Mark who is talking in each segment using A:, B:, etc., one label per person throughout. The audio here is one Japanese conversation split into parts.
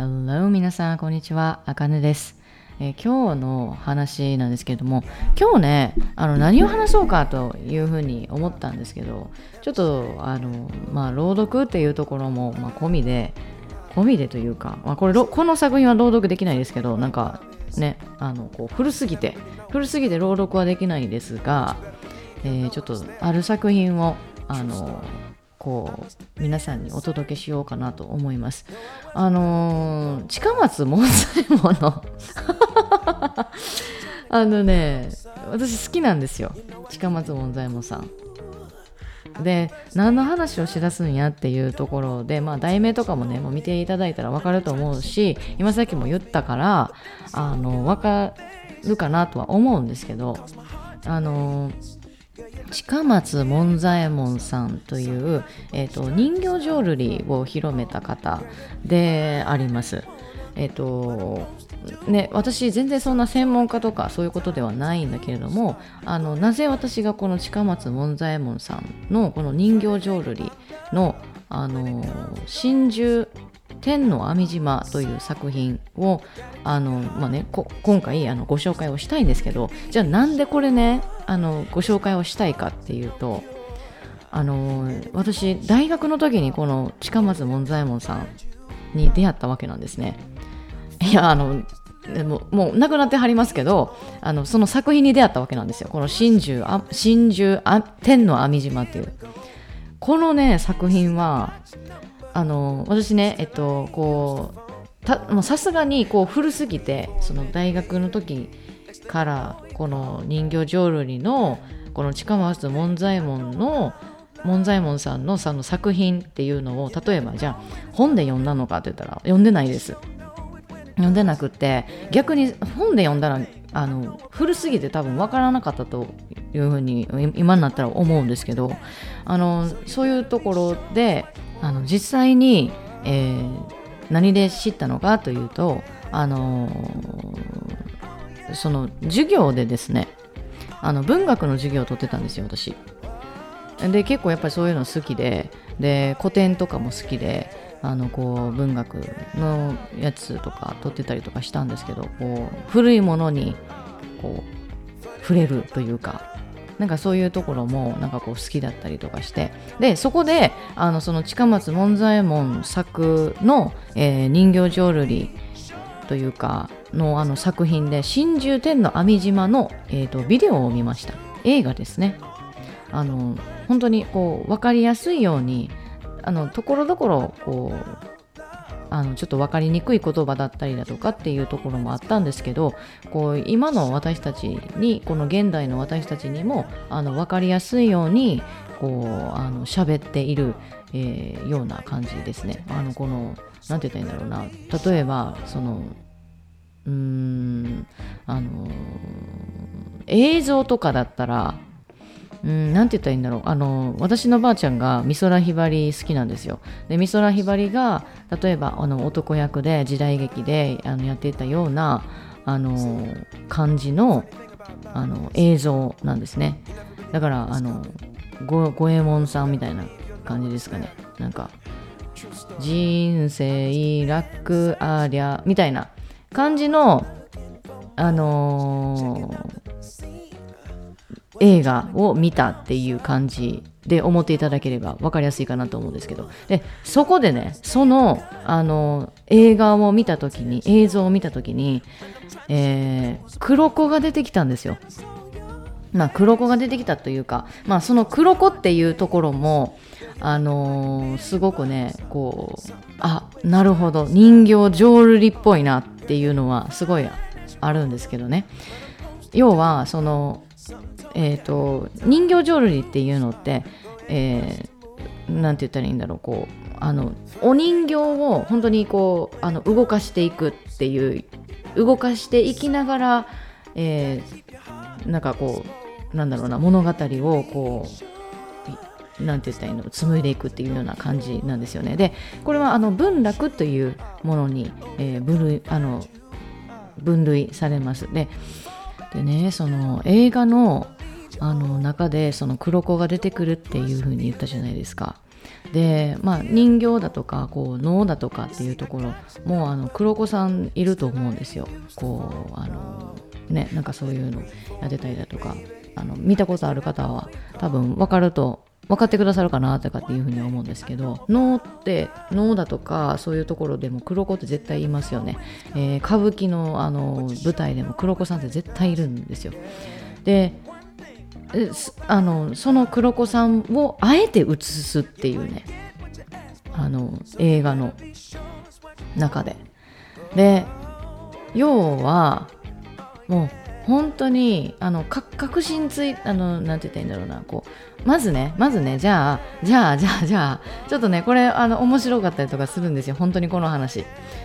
A: Hello 皆さんこんにちは。あかねです、えー今日の話なんですけれども今日ねあの何を話そうかというふうに思ったんですけどちょっとあのまあ朗読っていうところも、まあ、込みで込みでというか、まあ、これこの作品は朗読できないですけどなんかねあのこう古すぎて古すぎて朗読はできないですが、えーちょっとある作品をあのこう皆さんにお届けしようかなと思います。あのー近松門左衛門の あのね私好きなんですよ近松門左衛門さん。で何の話をしだすんやっていうところで、まあ、題名とかもねもう見ていただいたら分かると思うし今さっきも言ったからあの分かるかなとは思うんですけどあの近松門左衛門さんという、えー、と人形浄瑠璃を広めた方であります。えっ、とね、私全然そんな専門家とかそういうことではないんだけれどもあのなぜ私がこの近松門左衛門さんのこの人形浄瑠璃のあの真珠天の網島という作品をあの、まあね、今回あのご紹介をしたいんですけどじゃあなんでこれねあのご紹介をしたいかっていうとあの私大学の時にこの近松門左衛門さんに出会ったわけなんですね。いやあのでももう亡くなってはりますけどあのその作品に出会ったわけなんですよこの真珠あ真珠あ天の網島っていうこのね作品はあの私ねえっとこうさすがにこう古すぎてその大学の時からこの人形浄瑠璃のこの近松門左衛門の門左衛門さんのその作品っていうのを例えばじゃあ本で読んだのかって言ったら読んでないです。読んでなくて逆に本で読んだらあの古すぎて多分分からなかったというふうに今になったら思うんですけどあのそういうところであの実際に、えー何で知ったのかというとあのその授業でですねあの文学の授業を取ってたんですよ私。で結構やっぱりそういうの好きでで古典とかも好きであのこう文学のやつとか撮ってたりとかしたんですけどこう古いものにこう触れるというかなんかそういうところもなんかこう好きだったりとかして。でそこであのその近松門左衛門作の、えー人形浄瑠璃というかのあの作品で「真珠天の網島の」えーとビデオを見ました。映画ですね。あの本当にこう分かりやすいようにあのところどころこうあのちょっと分かりにくい言葉だったりだとかっていうところもあったんですけどこう今の私たちにこの現代の私たちにもあの分かりやすいようにこうあの喋っている、えーような感じですね。あのこのなんて言ったらいいんだろうな例えばそのうーんあの映像とかだったらうん、なんて言ったらいいんだろう。あの私のばあちゃんが美空ひばり好きなんですよ。で美空ひばりが例えばあの男役で時代劇であのやっていたようなあの感じのあの映像なんですね。だからあの五右衛門さんみたいな感じですかね。なんか人生楽ありゃみたいな感じのあのー映画を見たっていう感じで思っていただければ分かりやすいかなと思うんですけどでそこでねそのあの映画を見た時に映像を見た時に、えー黒子が出てきたんですよ。まあ、黒子が出てきたというか、まあ、その黒子っていうところも、あのーすごくねこうあなるほど人形浄瑠璃っぽいなっていうのはすごいあるんですけどね要はそのえー、と人形浄瑠璃っていうのって、えーなんて言ったらいいんだろうこうあのお人形を本当にこうあの動かしていくっていう動かしていきながら、えーなんかこうなんだろうな物語をこうなんて言ったらいいの紡いでいくっていうような感じなんですよね。でこれはあの文楽というものに、えー分類あの分類されます。ででねその映画のあの中でその黒子が出てくるっていう風に言ったじゃないですか。でまあ人形だとかこう能だとかっていうところもうあの黒子さんいると思うんですよ。こうあのねなんかそういうのやってたりだとか。あの見たことある方は多分分かると分かってくださるかなとかっていうふうに思うんですけど能って能だとかそういうところでも黒子って絶対いますよね、えー、歌舞伎のあの舞台でも黒子さんって絶対いるんですよ。であのその黒子さんをあえて映すっていうね。あの映画の中で。で要はもう本当にあの確信ついあのなんて言ったらいいんだろうなこうまずねまずねじゃあじゃあじゃあじゃあちょっとねこれあの面白かったりとかするんですよ。本当にこの話。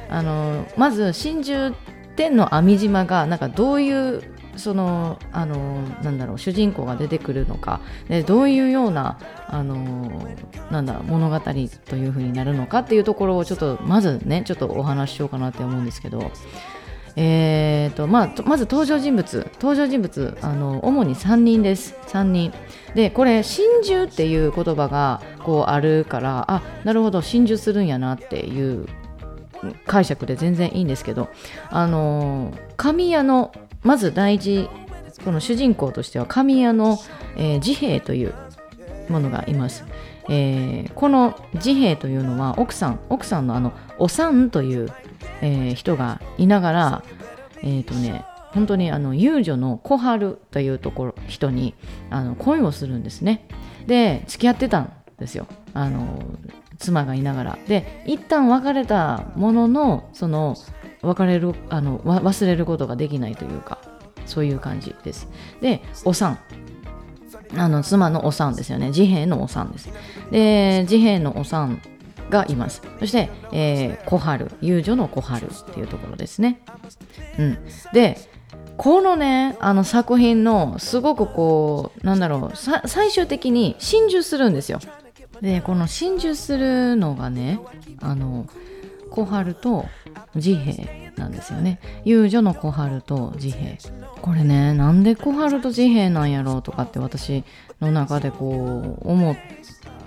A: あのまず真珠天の網島がなんかどういうそのあのなんだろう主人公が出てくるのかでどういうようなあのなんだ物語という風になるのかっていうところをちょっとまずねちょっとお話ししようかなって思うんですけどえーとまあ、まず登場人物登場人物あの主に3人です。3人。でこれ真珠っていう言葉がこうあるからあなるほど真珠するんやなっていう解釈で全然いいんですけどあの神谷のまず第一この主人公としては神谷の、えー、治兵衛というものがいます、えー、この治兵衛というのは奥さん奥さんのあのおさんというえー、人がいながら、えっ、ー、とね、本当にあの遊女の小春というところ人にあの恋をするんですね。で付き合ってたんですよ。あの妻がいながら。で一旦別れたもののその別れるあの忘れることができないというかそういう感じです。でお産あの妻のお産ですよね。治兵衛のお産です。で治兵衛のお産がいます。そして、えー、小春、遊女の小春っていうところですね。うん。で、このね、あの作品のすごくこう、なんだろう、最終的に心中するんですよ。で、この心中するのがね、あの、小春と治兵衛なんですよね。遊女の小春と治兵衛。これね、なんで小春と治兵衛なんやろうとかって私の中でこう思っ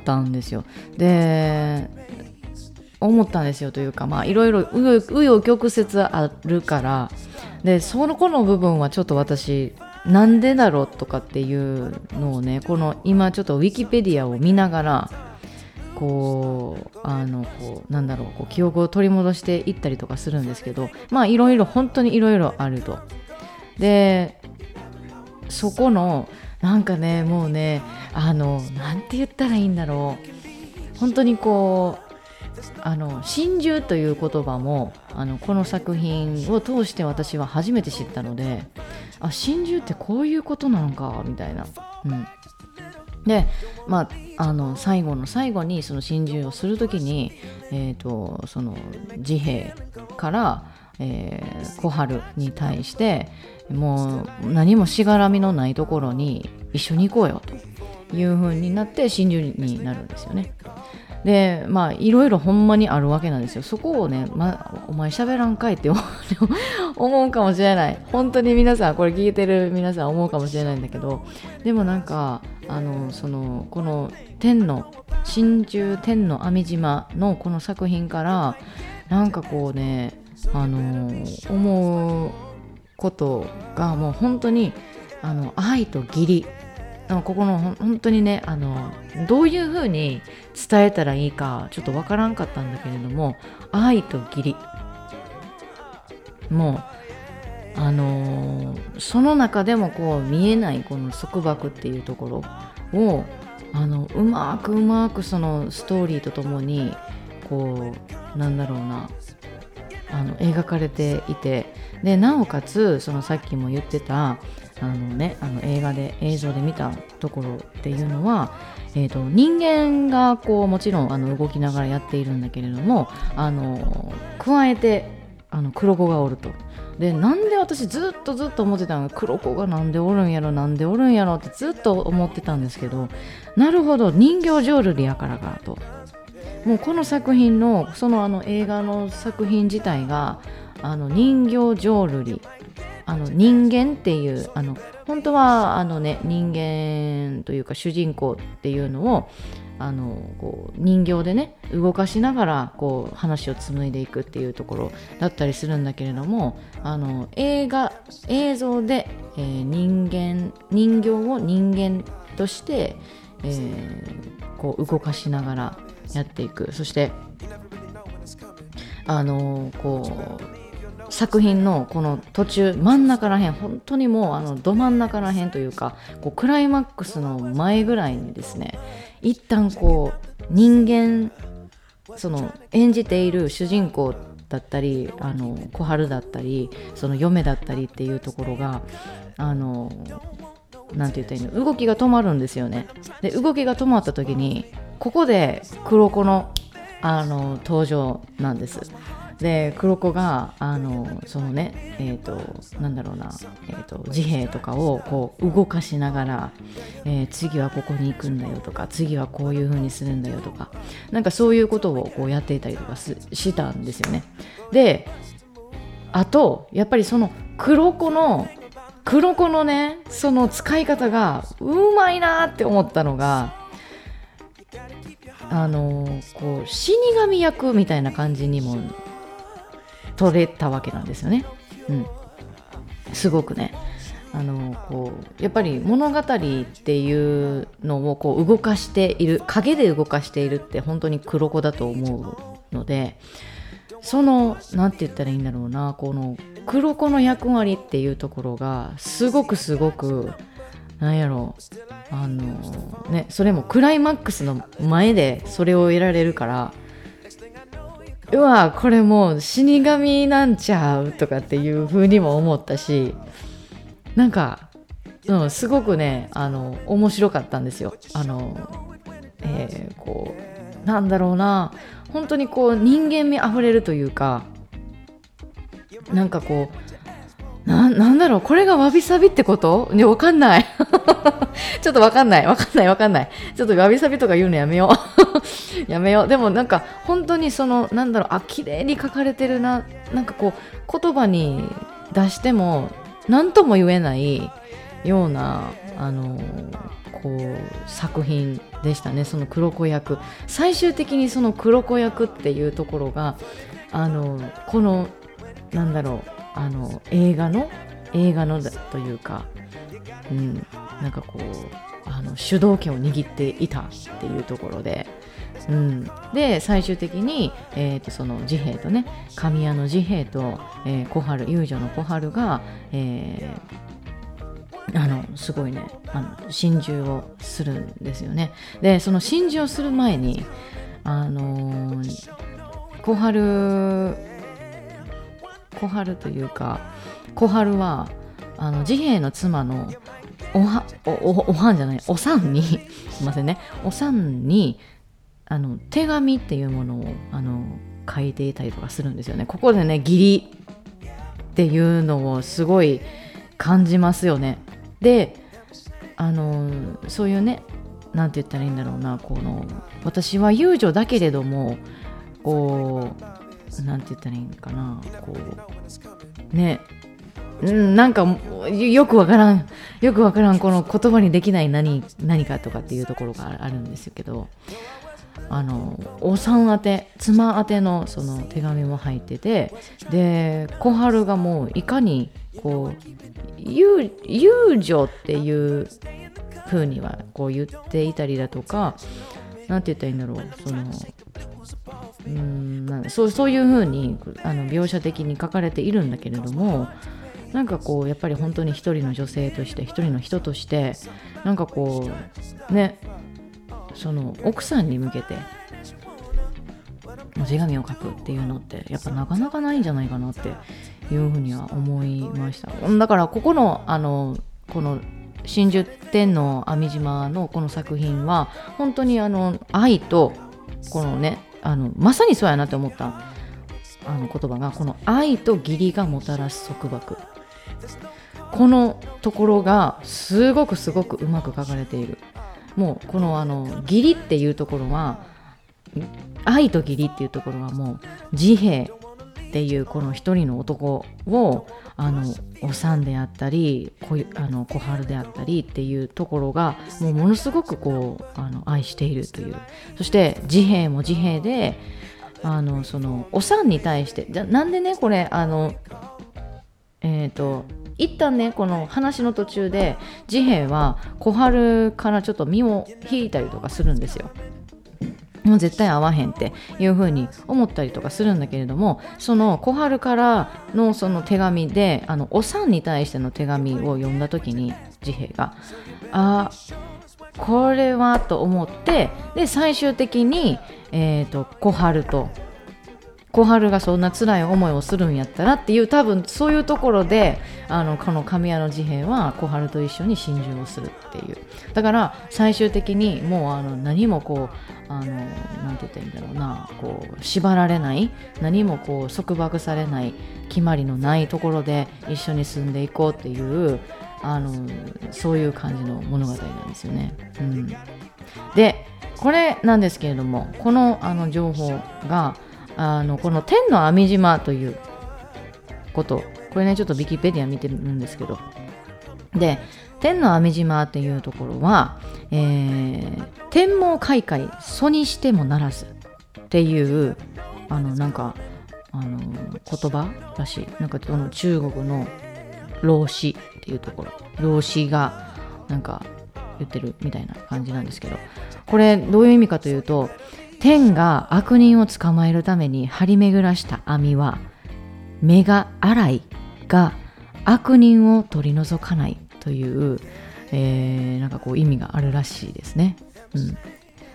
A: たんですよ。で思ったんですよというかまあいろいろ紆余曲折あるからでその子の部分はちょっと私なんでだろうとかっていうのをねこの今ちょっとウィキペディアを見ながらこうあのこうなんだろうこう記憶を取り戻していったりとかするんですけどまあいろいろ本当にいろいろあると。でそこのなんかねもうねあのなんて言ったらいいんだろう本当にこうあの真珠という言葉もあのこの作品を通して私は初めて知ったのであ真珠ってこういうことなのかみたいな。うんで、まあ、あの最後の最後にその心中をする時に、えーと、その治兵衛から、えー、小春に対してもう何もしがらみのないところに一緒に行こうよという風になって心中になるんですよね。でまあいろいろほんまにあるわけなんですよ。そこをね、ま、お前喋らんかいって思う かもしれない。本当に皆さんこれ聞いてる皆さん思うかもしれないんだけど。でもなんかあのそのこの天の真珠天の網島のこの作品からなんかこうねあの思うことがもう本当にあの愛と義理ここの本当にねあのどういうふうに伝えたらいいかちょっとわからんかったんだけれども愛と義理。もうあのー、その中でもこう見えないこの束縛っていうところをあのうまくうまくそのストーリーとともにこうなんだろうなあの描かれていてでなおかつそのさっきも言ってたあのねあの映画で映像で見たところっていうのは、えーと、人間がこうもちろんあの動きながらやっているんだけれどもあの加えてあの黒子がおると。でなんで私ずっとずっと思ってたのが黒子がなんでおるんやろなんでおるんやろってずっと思ってたんですけどなるほど人形浄瑠璃やからかともうこの作品のそのあの映画の作品自体があの人形浄瑠璃あの人間っていうあの本当はあのね人間というか主人公っていうのをあのこう人形でね動かしながらこう話を紡いでいくっていうところだったりするんだけれどもあの映画映像で、えー、人間人形を人間として、えー、こう動かしながらやっていく。そしてあのこう作品のこの途中真ん中らへん本当にもうあのど真ん中らへんというかこうクライマックスの前ぐらいにですね一旦こう人間その演じている主人公だったりあの小春だったりその嫁だったりっていうところがあのなんて言ったらいいの動きが止まるんですよね。で動きが止まった時にここで黒子のあの登場なんです。で黒子があのそのねえっ、ー、となんだろうな、えーと、自閉とかをこう動かしながら、えー、次はここに行くんだよとか次はこういう風にするんだよとかなんかそういうことをこうやっていたりとかしたんですよね。であとやっぱりその黒子の黒子のねその使い方がうまいなって思ったのがあのこう死神役みたいな感じにも取れたわけなんですよね。うん、すごくねあのこうやっぱり物語っていうのをこう動かしている影で動かしているって本当に黒子だと思うのでその何て言ったらいいんだろうなこの黒子の役割っていうところがすごくすごくなんやろうあのねそれもクライマックスの前でそれを得られるからうわこれもう死神なんちゃうとかっていう風にも思ったしなんか、うん、すごくねあの面白かったんですよ。あのえー、こうなんだろうな本当にこう人間味あふれるというかなんかこうななんだろうこれがわびさびってこと？ねわかんない。ちょっとわかんない。わかんないわかんない。ちょっとわびさびとか言うのやめよう。やめよう。でもなんか本当にそのなんだろうあ綺麗に書かれてるななんかこう言葉に出しても何とも言えないようなあのこう作品でしたね。その黒子役。最終的にその黒子役っていうところがあのこのなんだろうあの映画の映画のというか、うん、なんかこうあの主導権を握っていたっていうところで、うん、で最終的に、えー、とその治兵衛とね神谷の治兵衛と、えー、小春遊女の小春が、えー、あのすごいねあの心中をするんですよね。でその心中をする前にあのー、小春小春というか小春はあの治兵衛の妻のおはおおおはんじゃないおさんにすいませんね。おさんにあの手紙っていうものをあの書いていたりとかするんですよね。ここでね義理っていうのをすごい感じますよね。であのそういうね何て言ったらいいんだろうなこの私は遊女だけれどもこうなんて言ったらいいのかな。こうね。うんなんかよくわからんよくわからんこの言葉にできない何何かとかっていうところがあるんですけどあのお産宛て妻宛てのその手紙も入っててで小春がもういかにこう遊女っていう風にはこう言っていたりだとか何て言ったらいいんだろうそのうんそうそういう風にあに描写的に書かれているんだけれどもなんかこうやっぱり本当に一人の女性として一人の人としてなんかこうねその奥さんに向けてお手紙を書くっていうのってやっぱなかなかないんじゃないかなっていうふうには思いました。だからここのあのこの真珠天皇網島のこの作品は本当にあの愛とこのねあのまさにそうやなって思ったあの言葉がこの愛と義理がもたらす束縛。このところがすごくすごくうまく書かれている。もうこのあの義理っていうところは愛と義理っていうところはもう自閉。っていうこの一人の男をあのおさんであったり小あの小春であったりっていうところがもうものすごくこうあの愛しているというそして自閉も自閉であのそのおさんに対してじゃなんでねこれあのえっ、ー、と一旦ねこの話の途中で治兵衛は小春からちょっと身を引いたりとかするんですよ。もう絶対合わへんっていうふうに思ったりとかするんだけれどもその小春からのその手紙であのおさんに対しての手紙を読んだ時に治兵衛があこれはと思ってで最終的に、えーと小春と小春がそんな辛い思いをするんやったらっていう多分そういうところであのこの神谷の事変は小春と一緒に心中をするっていうだから最終的にもうあの何もこうあのなんて言ったらいいんだろうなこう縛られない何もこう束縛されない決まりのないところで一緒に住んでいこうっていうあのそういう感じの物語なんですよね。うん、でこれなんですけれどもこのあの情報があのこの天の網島ということ。これねちょっとウィキペディア見てるんですけど。で天の網島っていうところは、えー、天網開会祖にしてもならずっていうあのなんかあの言葉らしい。なんかこの中国の老子っていうところ。老子がなんか言ってるみたいな感じなんですけど。これどういう意味かというと天が悪人を捕まえるために張り巡らした網は目が荒いが悪人を取り除かないという、えー、なんかこう意味があるらしいですね。うん、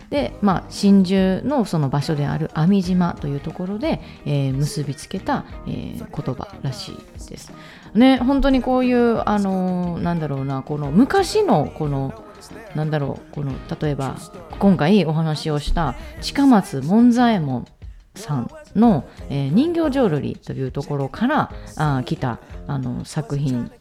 A: で、まあ、真珠のその場所である網島というところで、えー、結びつけた、えー、言葉らしいです。ね、本当にこういう、あのー、なんだろうな、この昔のこのなんだろうこの例えば今回お話をした近松門左衛門さんの、えー、人形浄瑠璃というところからあ来たあの作品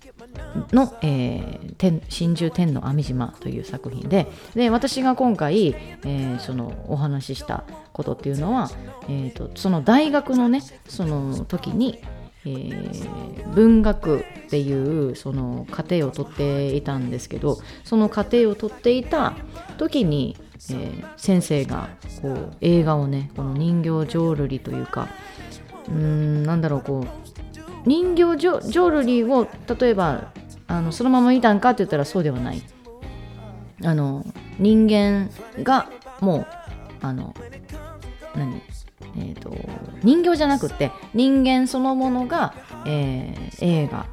A: の、えー、天真珠天の網島という作品でで私が今回、えー、そのお話ししたことっていうのは、えーとその大学のねその時にえー、文学っていうその過程を取っていたんですけどその過程を取っていた時に、えー、先生がこう映画をねこの人形浄瑠璃というかうんなんだろうこう人形浄瑠璃を例えばあのそのままいたんかって言ったらそうではない。あの人間がもうあの何？えーと、人形じゃなくて人間そのものが、えー、映画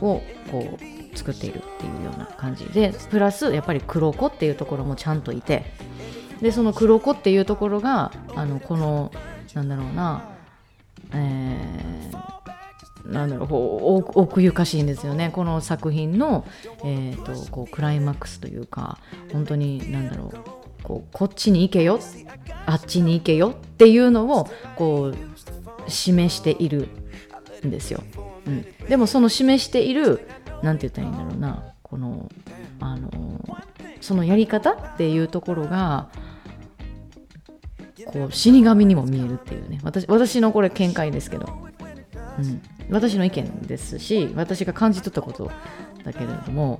A: をこう作っているっていうような感じでプラスやっぱり黒子っていうところもちゃんといてでその黒子っていうところがあのこのなんだろうな、えー、なんだろう奥ゆかしいんですよね。この作品の、えーとこうクライマックスというか本当になんだろうこうこっちに行けよあっちに行けよっていうのをこう示しているんですよ。うん、でもその示している何て言ったらいいんだろうな。このあのそのやり方っていうところがこう死神にも見えるっていうね。私私のこれ見解ですけど、うん、私の意見ですし私が感じ取ったことだけれども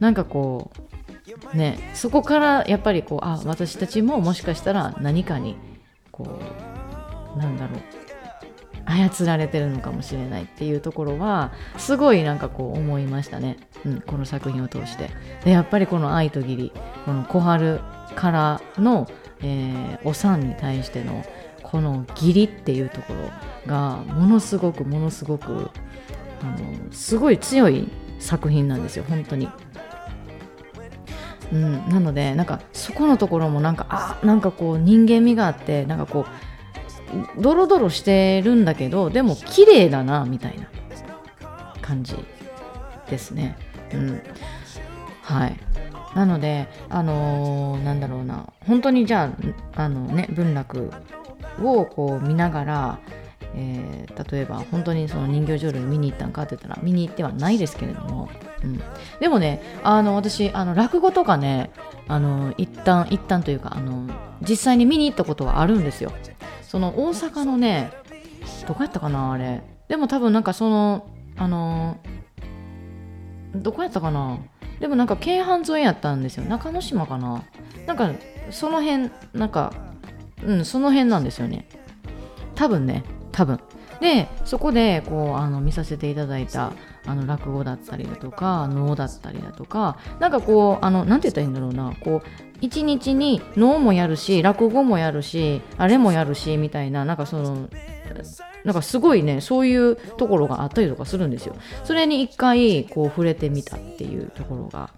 A: なんかこうね、そこからやっぱりこうあ私たちももしかしたら何かにこうなんだろう。操られてるのかもしれないっていうところはすごいなんかこう思いましたね、うん、この作品を通して。でやっぱりこの愛と義理この小春からの、えー、おさんに対してのこの義理っていうところがものすごくものすごくあのすごい強い作品なんですよ本当に。うん、なのでなんかそこのところもなんかあなんかこう人間味があってなんかこうドロドロしてるんだけどでも綺麗だなみたいな感じですね。うん、はい。なのであのー、なんだろうな。本当にじゃああのね文楽をこう見ながらえー、例えば本当にその人形浄瑠璃見に行ったんかって言ったら見に行ってはないですけれども、うん、でもねあの私あの落語とかねあの一旦一旦というかあの実際に見に行ったことはあるんですよ。その大阪のねどこやったかなあれ。でも多分なんかそのあのどこやったかな。でもなんか京阪沿いやったんですよ。中之島かな。なんかその辺なんかうんその辺なんですよね。多分ね。多分。でそこでこうあの見させていただいたあの落語だったりだとか能だったりだとかなんかこうあのなて言ったらいいんだろうな。こう一日に能もやるし落語もやるしあれもやるしみたいななんかそのなんかすごいねそういうところがあったりとかするんですよ。それに一回こう触れてみたっていうところが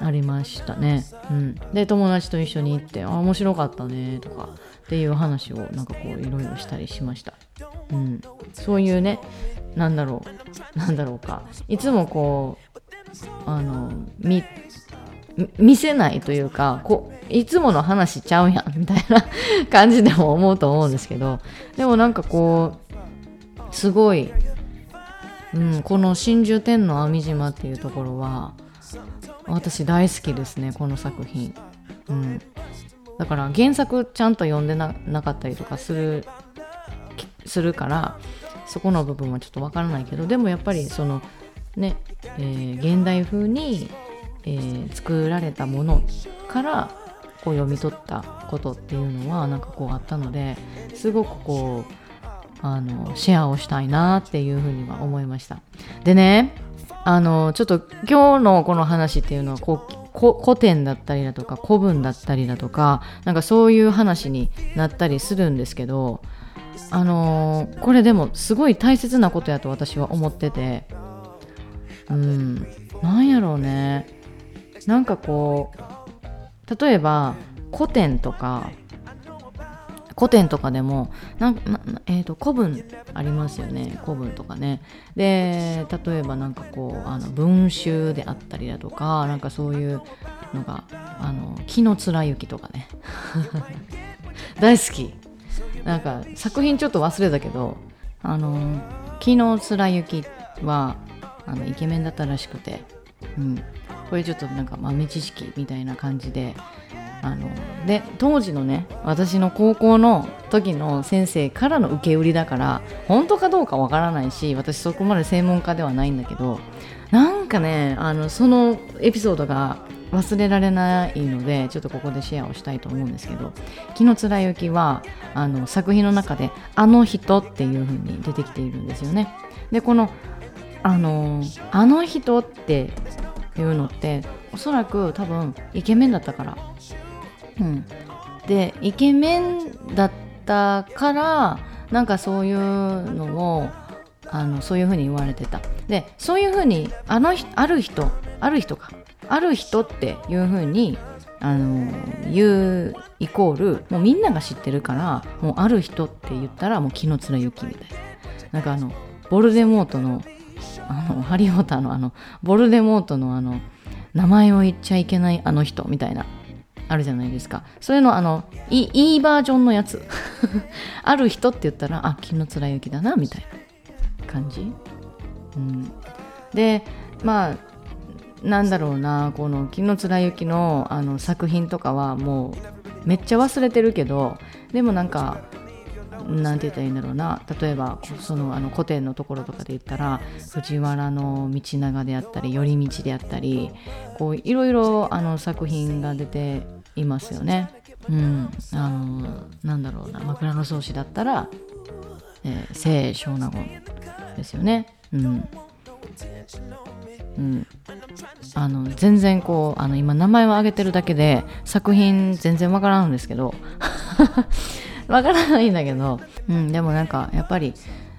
A: ありましたね、うん、で友達と一緒に行ってあ面白かったねとかっていう話をなんかこういろいろしたりしました、うん、そういうねなんだろうなんだろうか。いつもこうあの見見せないというかこいつもの話ちゃうやんみたいな感じでも思うと思うんですけどでもなんかこうすごい、うん、この真珠天の網島っていうところは私大好きですねこの作品、うん、だから原作ちゃんと読んでなかったりとかするするからそこの部分はちょっとわからないけどでもやっぱりそのね、えー、現代風にえー、作られたものからこう読み取ったことっていうのはなんかこうあったのですごくこうあのシェアをしたいなっていうふうには思いました。でねあのちょっと今日のこの話っていうのはこう古典だったりだとか古文だったりだとかなんかそういう話になったりするんですけどあのー、これでもすごい大切なことやと私は思ってて。うん。なんやろうね。なんかこう例えば古典とか古典とかでもなんな、えーと、古文ありますよね。古文とかね。で例えばなんかこうあの文集であったりだとかなんかそういうのがあの木の貫之とかね。大好き。なんか作品ちょっと忘れたけどあの木の貫之はあのイケメンだったらしくて、うん、これちょっとなんか豆知識みたいな感じであので当時のね私の高校の時の先生からの受け売りだから本当かどうかわからないし私そこまで専門家ではないんだけどなんかねあのそのエピソードが忘れられないのでちょっとここでシェアをしたいと思うんですけど「紀貫之は」あの作品の中で「あの人」っていう風に出てきているんですよね。でこのあのあの人っていうのっておそらく多分イケメンだったから。うん、でイケメンだったからなんかそういうのをあのそういうふうに言われてた。でそういうふうにあのある人ある人かある人っていうふうにあの言うイコールもうみんなが知ってるからもうある人って言ったらもう気の貫之みたいな。なんかあのボルデモートのあのハリー・ポッターのあのボルデモートのあの名前を言っちゃいけないあの人みたいなあるじゃないですか。そういうのあのいいいバージョンのやつ。ある人って言ったらあ気の貫之だなみたいな感じ、うん、でまあなんだろうなこの木の貫之のあの作品とかはもうめっちゃ忘れてるけどでもなんかなんて言ったらいいんだろうな例えばそのあの古典のところとかで言ったら藤原の道長であったり頼道であったりこういろいろあの作品が出ていますよね。うん、あのなんだろうな枕草子だったら、えー、聖少納言ですよね。うんうん、あの全然こうあの今名前を挙げてるだけで作品全然わからんんですけど。わからないんだけど、うん、でもなんかやっぱり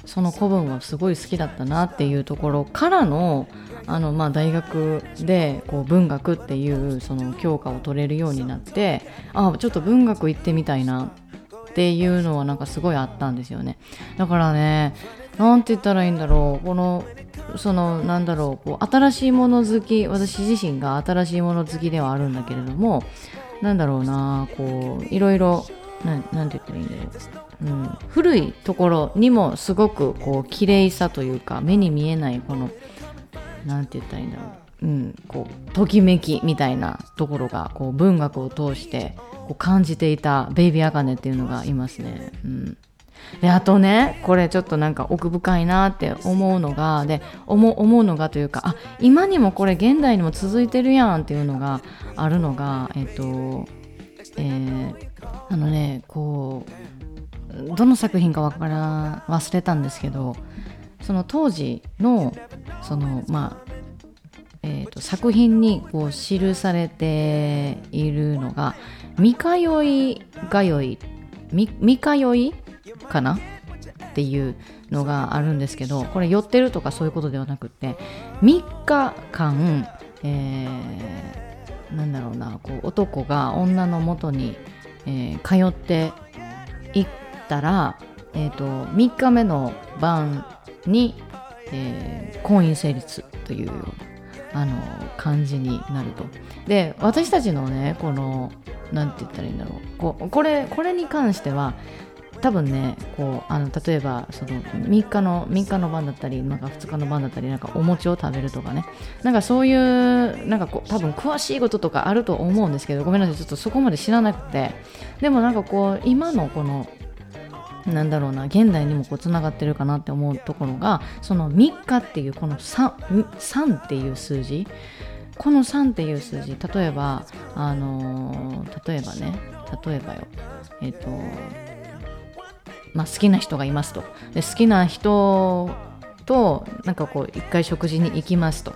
A: その古文はすごい好きだったなっていうところからのあの、まあ、大学でこう文学っていうその教科を取れるようになってあちょっと文学行ってみたいなっていうのはなんかすごいあったんですよね。だからねなんて言ったらいいんだろう。このそのなんだろう。こう新しいもの好き私自身が新しいもの好きではあるんだけれどもなんだろうな。こういろいろなんて言ったらいいんだろう、うん、古いところにもすごくこう綺麗さというか目に見えないこのなんて言ったらいいんだろう、うん、こうときめきみたいなところがこう文学を通してこう感じていたベイビーアカネっていうのがいますね。うん。であとねこれちょっとなんか奥深いなって思うのがで思思うのがというかあ今にもこれ現代にも続いてるやんっていうのがあるのがえっとえー、あのねこうどの作品かわから忘れたんですけどその当時のそのまあえーと、作品にこう記されているのが「三通い通い」み「三通い」かなっていうのがあるんですけどこれ寄ってるとかそういうことではなくって3日間、えー、なんだろうなこう男が女のもとに、えー、通っていったら、えーと、3日目の晩に、えー、婚姻成立というようなあの感じになると。で私たちのねこの何て言ったらいいんだろうここれこれに関しては多分ねこうあの例えばその3日の3日の晩だったりなんか2日の晩だったりなんかお餅を食べるとかね。なんかそういうなんかこう多分詳しいこととかあると思うんですけどごめんなさいちょっとそこまで知らなくて。でもなんかこう今のこのなんだろうな現代にもこうつながってるかなって思うところがその3日っていうこの 3, 3っていう数字。この3っていう数字例えばあのー、例えばね例えばよ。えっ、ー、とまあ好きな人がいますと。で好きな人となんかこう一回食事に行きますと。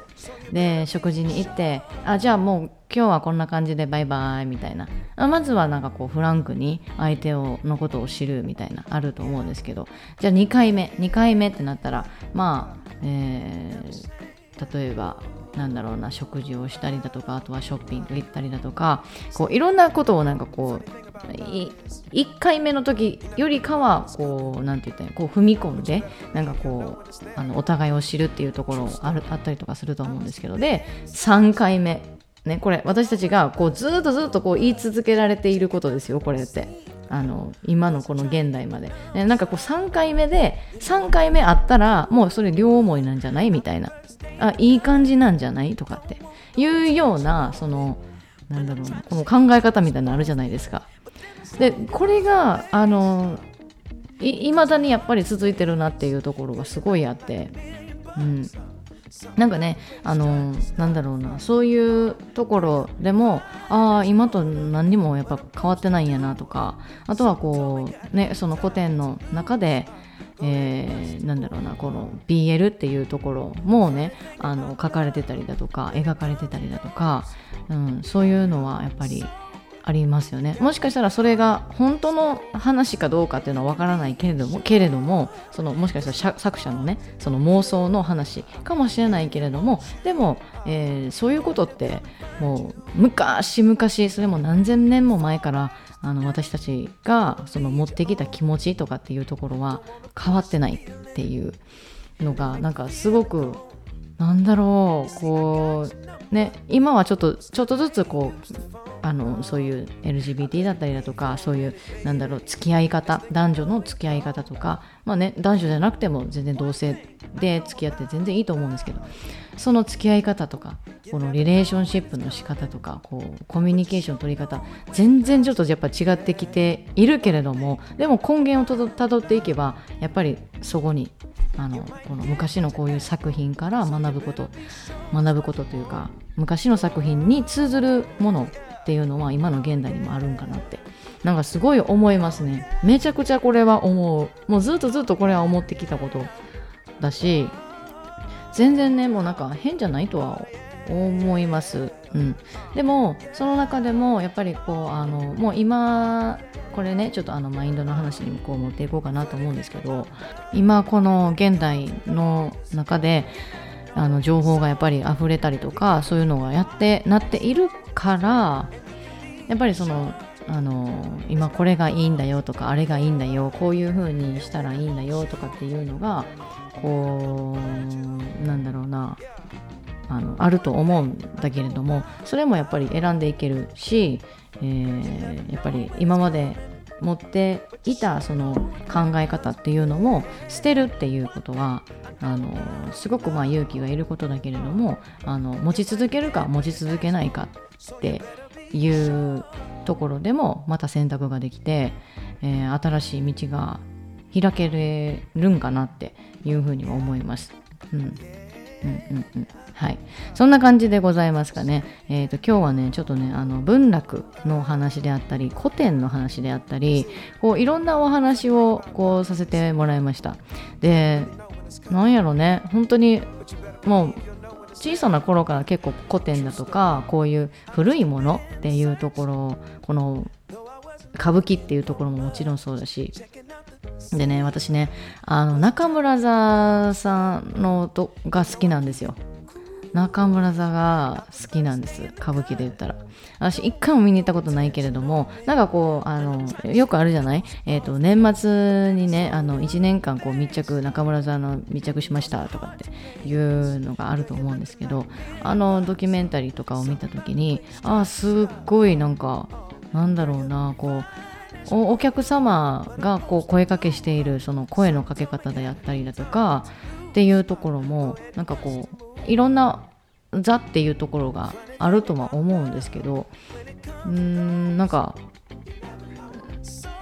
A: で食事に行ってあじゃあもう今日はこんな感じでバイバイみたいな。まずはなんかこうフランクに相手をのことを知るみたいなあると思うんですけど。じゃあ2回目2回目ってなったらまあ、えー、例えばなんだろうな食事をしたりだとかあとはショッピング行ったりだとかこういろんなことをなんかこう1回目の時よりかはこうなんて言ったらこう踏み込んでなんかこうあのお互いを知るっていうところあるあったりとかすると思うんですけどで3回目ねこれ私たちがこうずっとずっとこう言い続けられていることですよこれって。あの今のこの現代まで、なんかこう3回目で3回目あったらもうそれ両思いなんじゃないみたいな。あいい感じなんじゃないとかって。いうようなそのなんだろうなこの考え方みたいなのあるじゃないですか。でこれがあのいまだにやっぱり続いてるなっていうところがすごいあって、うん、なんかねあのなんだろうなそういうところでもああ今と何にもやっぱ変わってないんやなとかあとはこうねその古典の中でえー、なんだろうなこの BL っていうところもねあの書かれてたりだとか描かれてたりだとか、うん、そういうのはやっぱりありますよね。もしかしたらそれが本当の話かどうかっていうのはわからないけれどもけれどもそのもしかしたら作者のねその妄想の話かもしれないけれどもでも、えー、そういうことってもう昔昔それも何千年も前からあの私たちがその持ってきた気持ちとかっていうところは変わってないっていうのがなんかすごくなんだろうこうね今はちょっとちょっとずつこうあのそういう LGBT だったりだとかそういうなんだろう付き合い方男女の付き合い方とかまあね男女じゃなくても全然同性で付き合って全然いいと思うんですけどその付き合い方とかこのリレーションシップの仕方とかこうコミュニケーション取り方全然ちょっとやっぱ違ってきているけれどもでも根源をたどっていけばやっぱりそこにあのこの昔のこういう作品から学ぶこと学ぶことというか昔の作品に通ずるものっていうのは今の現代にもあるんかなって。なんかすごい思いますね。めちゃくちゃこれは思う。もうずっとずっとこれは思ってきたことだし全然ねもうなんか変じゃないとは思います、うん、でもその中でもやっぱりこうあのもう今これねちょっとあのマインドの話にもこう持っていこうかなと思うんですけど今この現代の中であの情報がやっぱり溢れたりとかそういうのがやってなっているからやっぱりそのあの今これがいいんだよとかあれがいいんだよこういう風にしたらいいんだよとかっていうのがこうなんだろうなあのあると思うんだけれどもそれもやっぱり選んでいけるし、えー、やっぱり今まで持っていたその考え方っていうのも捨てるっていうことはあのすごくまあ勇気がいることだけれどもあの持ち続けるか持ち続けないかっていうところでもまた選択ができて、えー、新しい道が開けるんかなっていうふうには思います。うん、うんうんうんはい、そんな感じでございますかね。えーと、今日はねちょっとねあの文楽のお話であったり古典の話であったりこういろんなお話をこうさせてもらいました。でなんやろね本当にもう小さな頃から結構古典だとかこういう古いものっていうところこの歌舞伎っていうところももちろんそうだしでね私ねあの中村座さんのとが好きなんですよ。中村座が好きなんです歌舞伎で言ったら。私一回も見に行ったことないけれどもなんかこうあのよくあるじゃない？え、ー、と年末にねあの1年間こう密着中村座の密着しましたとかっていうのがあると思うんですけどあのドキュメンタリーとかを見た時にああすっごいなんかなんだろうなこうお客様がこう声かけしているその声のかけ方であったりだとかっていうところもなんかこういろんな座っていうところがあるとは思うんですけどうーんなんか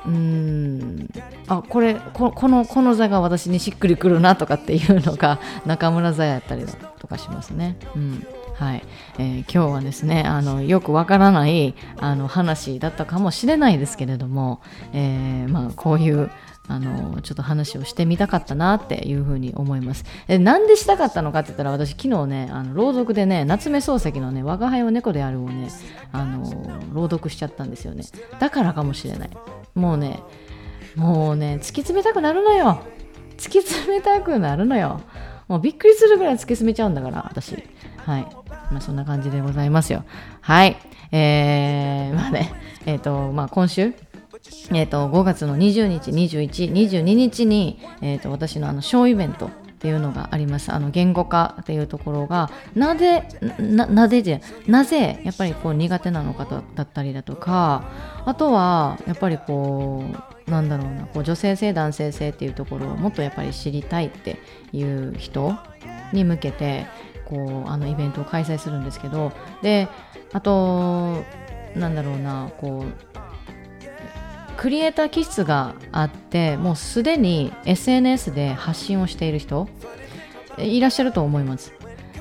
A: うーんあこれこのこの座が私にしっくりくるなとかっていうのが中村座やったりだとかしますね。うんはい。えー、今日はですねあのよくわからないあの話だったかもしれないですけれども、えー、まあ、こういうあのちょっと話をしてみたかったなっていうふうに思います。えなんでしたかったのかって言ったら私昨日ねあの朗読でね夏目漱石のね「我が輩は猫である」をねあの朗読しちゃったんですよね。だからかもしれない。もうねもうね突き詰めたくなるのよ。突き詰めたくなるのよ。もうびっくりするぐらい突き詰めちゃうんだから私。はい。まあそんな感じでございますよはいえー、まあねえっ、ー、とまあ今週えーと、5月の20日、21、22日に、えーと、私のあのショーイベントっていうのがあります。あの言語化っていうところがなぜななぜでなぜやっぱりこう苦手なのかだったりだとかあとはやっぱりこうなんだろうなこう女性性男性性っていうところをもっとやっぱり知りたいっていう人に向けてこうあのイベントを開催するんですけどであとなんだろうなこうクリエイター気質があってもうすでに SNS で発信をしている人いらっしゃると思います。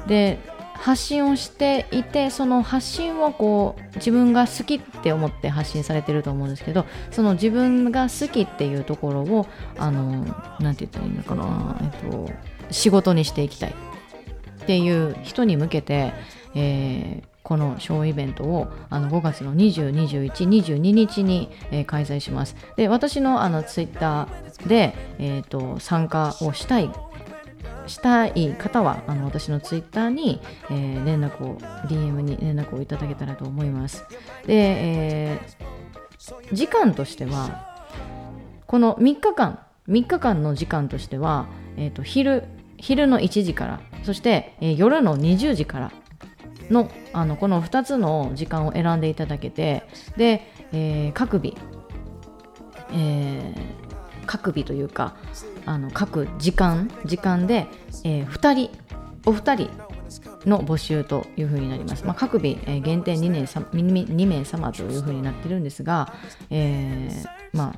A: で発信をしていてその発信をこう自分が好きって思って発信されてると思うんですけどその自分が好きっていうところをあのなんて言ったらいいのかな、えっと、仕事にしていきたい。っていう人に向けて、えー、このショーイベントをあの5月の20、21、22日に、えー、開催します。で私のあのツイッターで、えーと、参加をしたいしたい方はあの私のツイッターに、えー、連絡を DM に連絡をいただけたらと思います。で、えー、時間としてはこの3日間3日間の時間としては、えーと、昼昼の1時からそして、えー、夜の20時からのあのこの2つの時間を選んでいただけてで、えー、各日、えー、各日というかあの各時間時間で、えー、2人お二人の募集というふうになります。まあ、各日、えー、限定2名 ,2 名様というふうになっているんですが、えー、ま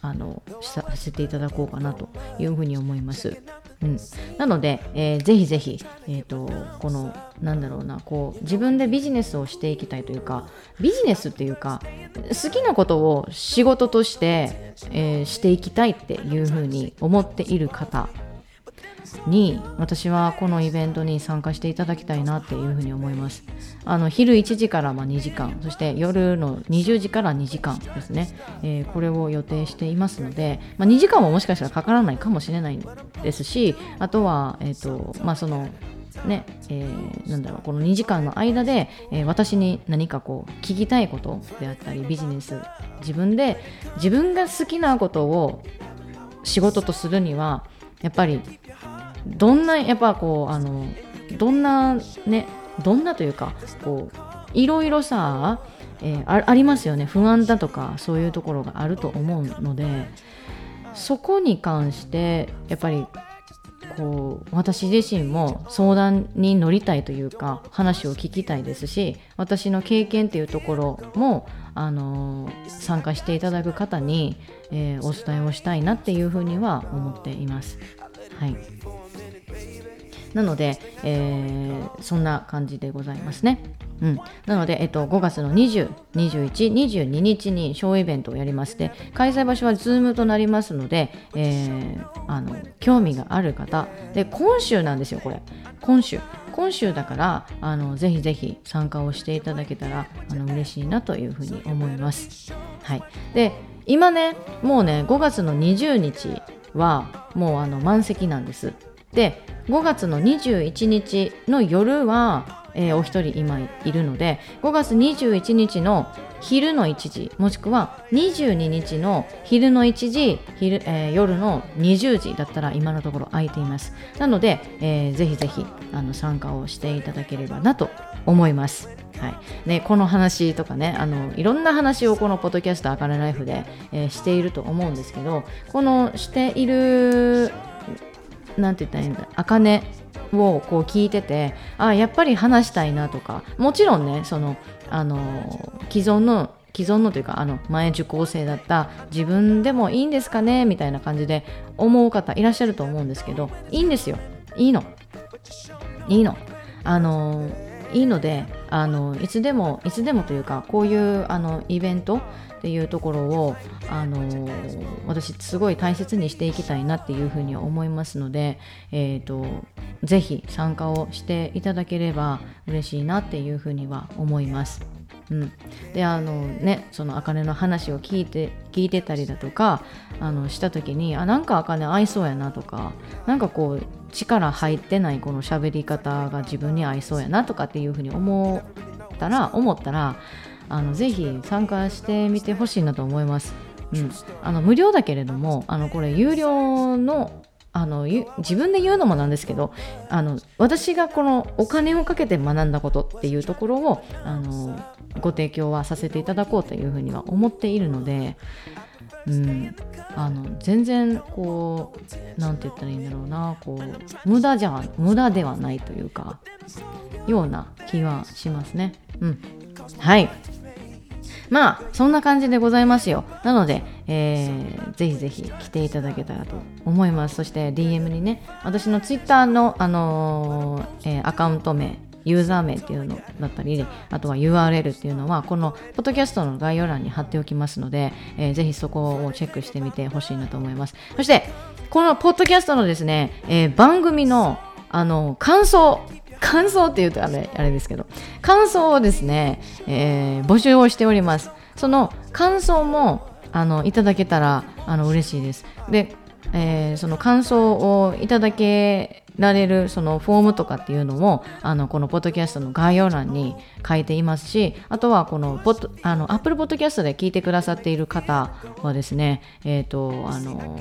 A: あ、あのさせていただこうかなというふうに思います。うん、なので、えー、ぜひぜひ、えーと、このなんだろうなこう自分でビジネスをしていきたいというかビジネスっていうか好きなことを仕事として、えー、していきたいっていうふうに思っている方に私はこのイベントに参加していただきたいなっていうふうに思います。あの昼1時からま2時間。そして夜の20時から2時間ですね、えー、これを予定していますので、まあ、2時間ももしかしたらかからないかもしれないですしあとは、えーとまあ、そのねえー、なんだろうこの2時間の間で、えー、私に何かこう聞きたいことであったりビジネス自分で自分が好きなことを仕事とするにはやっぱりどんなやっぱこうあのどんなねどんなというかこういろいろさ、えー、あありますよね不安だとかそういうところがあると思うのでそこに関してやっぱりこう私自身も相談に乗りたいというか話を聞きたいですし私の経験っていうところもあの参加していただく方に、えー、お伝えをしたいなっていうふうには思っています。はいなので、えー、そんな感じでございますね。うん、なので、えっと、5月の20、21、22日にショーイベントをやりまして、開催場所は Zoom となりますので、えー、あの興味がある方で、今週なんですよ、これ。今週。今週だからあのぜひぜひ参加をしていただけたらあの嬉しいなというふうに思います。はい、で今ねもうね5月の20日はもうあの満席なんです。で5月の21日の夜はえー、お一人今いるので5月21日の昼の1時もしくは22日の昼の1時昼、えー、夜の20時だったら今のところ空いています。なので、えー、ぜひぜひあの参加をしていただければなと思います。はい。ね、この話とかねあのいろんな話をこのポッドキャスト「あかねライフで」えー、していると思うんですけどこのしているなんて言ったらいいんだ？あかねをこう聞いててあやっぱり話したいなとか。もちろんねそのあの既存の既存のというかあの前受講生だった自分でもいいんですかね？みたいな感じで思う方いらっしゃると思うんですけどいいんですよ。いいの。いいの。あのいいのであのいつでもいつでもというかこういうあのイベントっていうところをあの私すごい大切にしていきたいなっていうふうに思いますので、えーと、ぜひ参加をしていただければ嬉しいなっていうふうには思います。うん、であのねその茜の話を聞いて聞いてたりだとかあのした時にあなんか茜合いそうやなとかなんかこう力入ってないこの喋り方が自分に合いそうやなとかっていうふうに思ったら思ったらあのぜひ参加してみてほしいなと思います。うん、あの無料だけれどもあのこれ有料のあの自分で言うのもなんですけどあの私がこのお金をかけて学んだことっていうところをあのご提供はさせていただこうというふうには思っているので、うん、あの全然こう何て言ったらいいんだろうなこう無駄じゃ無駄ではないというかような気はしますね。うん、はいまあそんな感じでございますよ。なので、えー、ぜひぜひ来ていただけたらと思います。そして DM にね私の Twitter の、あのー、えー、アカウント名ユーザー名っていうのだったりあとは URL っていうのはこのポッドキャストの概要欄に貼っておきますので、えー、ぜひそこをチェックしてみてほしいなと思います。そしてこのポッドキャストのですね、えー、番組のあの感想感想って言うとあれあれですけど感想をですね、えー、募集をしております。その感想もあのいただけたらあの嬉しいです。で、えー、その感想をいただけられるそのフォームとかっていうのもあのこのポッドキャストの概要欄に書いていますしあとはこのポッあの Apple Podcast で聞いてくださっている方はですねえっ、ー、とあの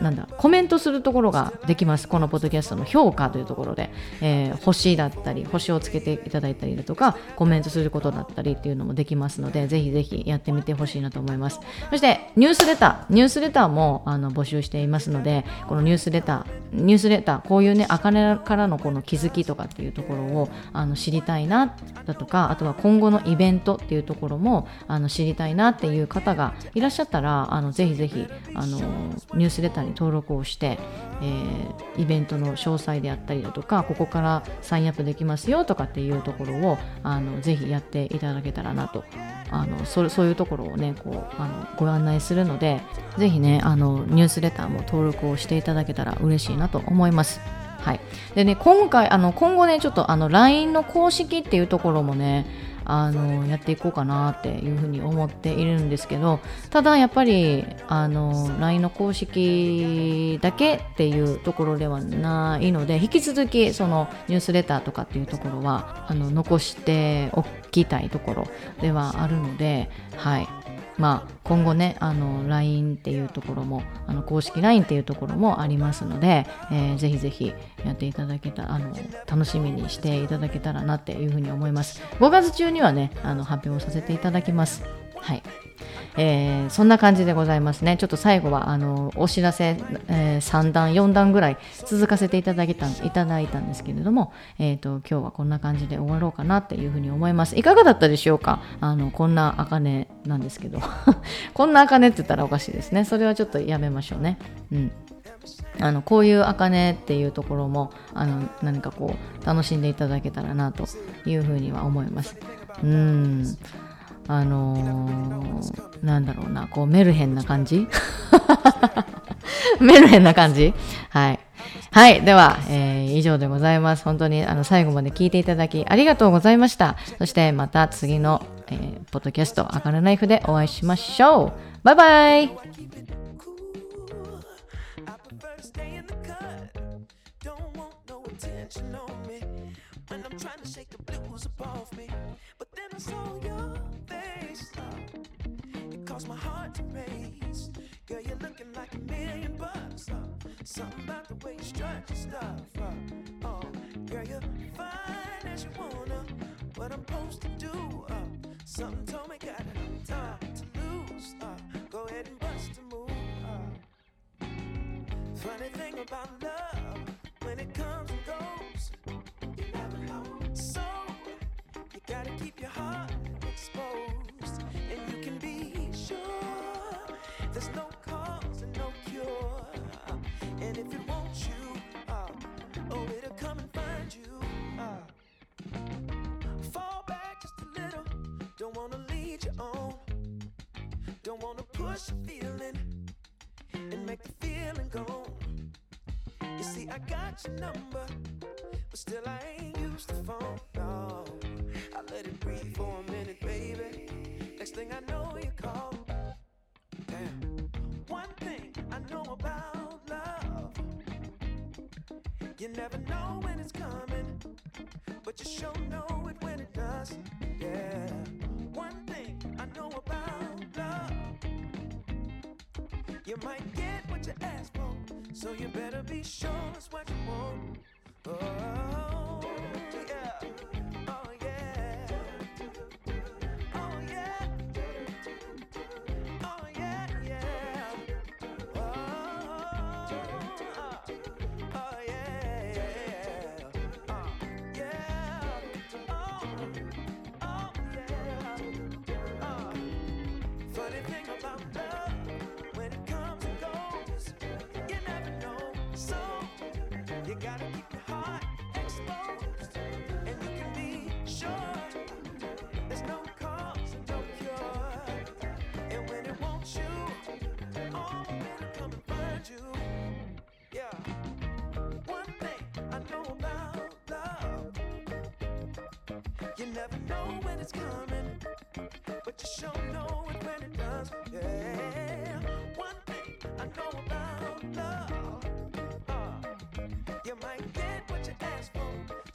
A: なんだコメントするところができます。このポッドキャストの評価というところで、えー、星だったり星をつけていただいたりだとかコメントすることだったりっていうのもできますのでぜひぜひやってみてほしいなと思います。そしてニュースレター。ニュースレターもあの募集していますのでこのニュースレターニュースレターこういうね茜からのこの気づきとかっていうところをあの知りたいなだとかあとは今後のイベントっていうところもあの知りたいなっていう方がいらっしゃったらあのぜひぜひあのニュースレターに登録をして、えー、イベントの詳細であったりだとかここからサインアップできますよとかっていうところをあのぜひやっていただけたらなとあのそそういうところをねこうあのご案内するのでぜひねあのニュースレターも登録をしていただけたら嬉しいなと思います。はい、でね今回あの今後ねちょっとあの LINE の公式っていうところもねあのやっていこうかなっていうふうに思っているんですけどただやっぱりあの LINE の公式だけっていうところではないので引き続きそのニュースレターとかっていうところはあの残しておきたいところではあるのではい。まあ、今後ねあの LINE っていうところもあの公式 LINE っていうところもありますので、えー、ぜひぜひやっていただけたあの楽しみにしていただけたらなっていうふうに思います。5月中にはねあの発表させていただきます。はい。えー、そんな感じでございますね。ちょっと最後はあのお知らせ、えー、3段4段ぐらい続かせていただいたいただいたんですけれども、えーと、今日はこんな感じで終わろうかなっていうふうに思います。いかがだったでしょうか？あのこんな茜なんですけど。こんな茜って言ったらおかしいですね。それはちょっとやめましょうね。うん。あのこういう茜っていうところもあの何かこう楽しんでいただけたらなというふうには思います。うん。あのー、なんだろうなこうメルヘンな感じ？メルヘンな感じ？はい。はい。では、えー、以上でございます。本当にあの最後まで聞いていただきありがとうございました。そしてまた次の、えー、ポッドキャスト、あかるナイフでお会いしましょう。バイバイ
B: Something about the way you strut your stuff up. Oh, girl, you're fine as you wanna. What I'm supposed to do. Uh, something told me got it time to lose. Uh, go ahead and bust a move. Uh. Funny thing about love
A: when it comes. Don't wanna push a feeling and make the feeling go. You see, I got your number, but still I ain't used to phone. No, I let it breathe for a minute, baby. Next thing I know, you call. Damn. One thing I know about love, you
B: never know when it's coming, but you sure know it when it does. Yeah. One thing I know about might get what you ask for, so you better be sure
A: it's what you want. Oh, never know when it's coming,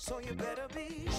A: so you better be.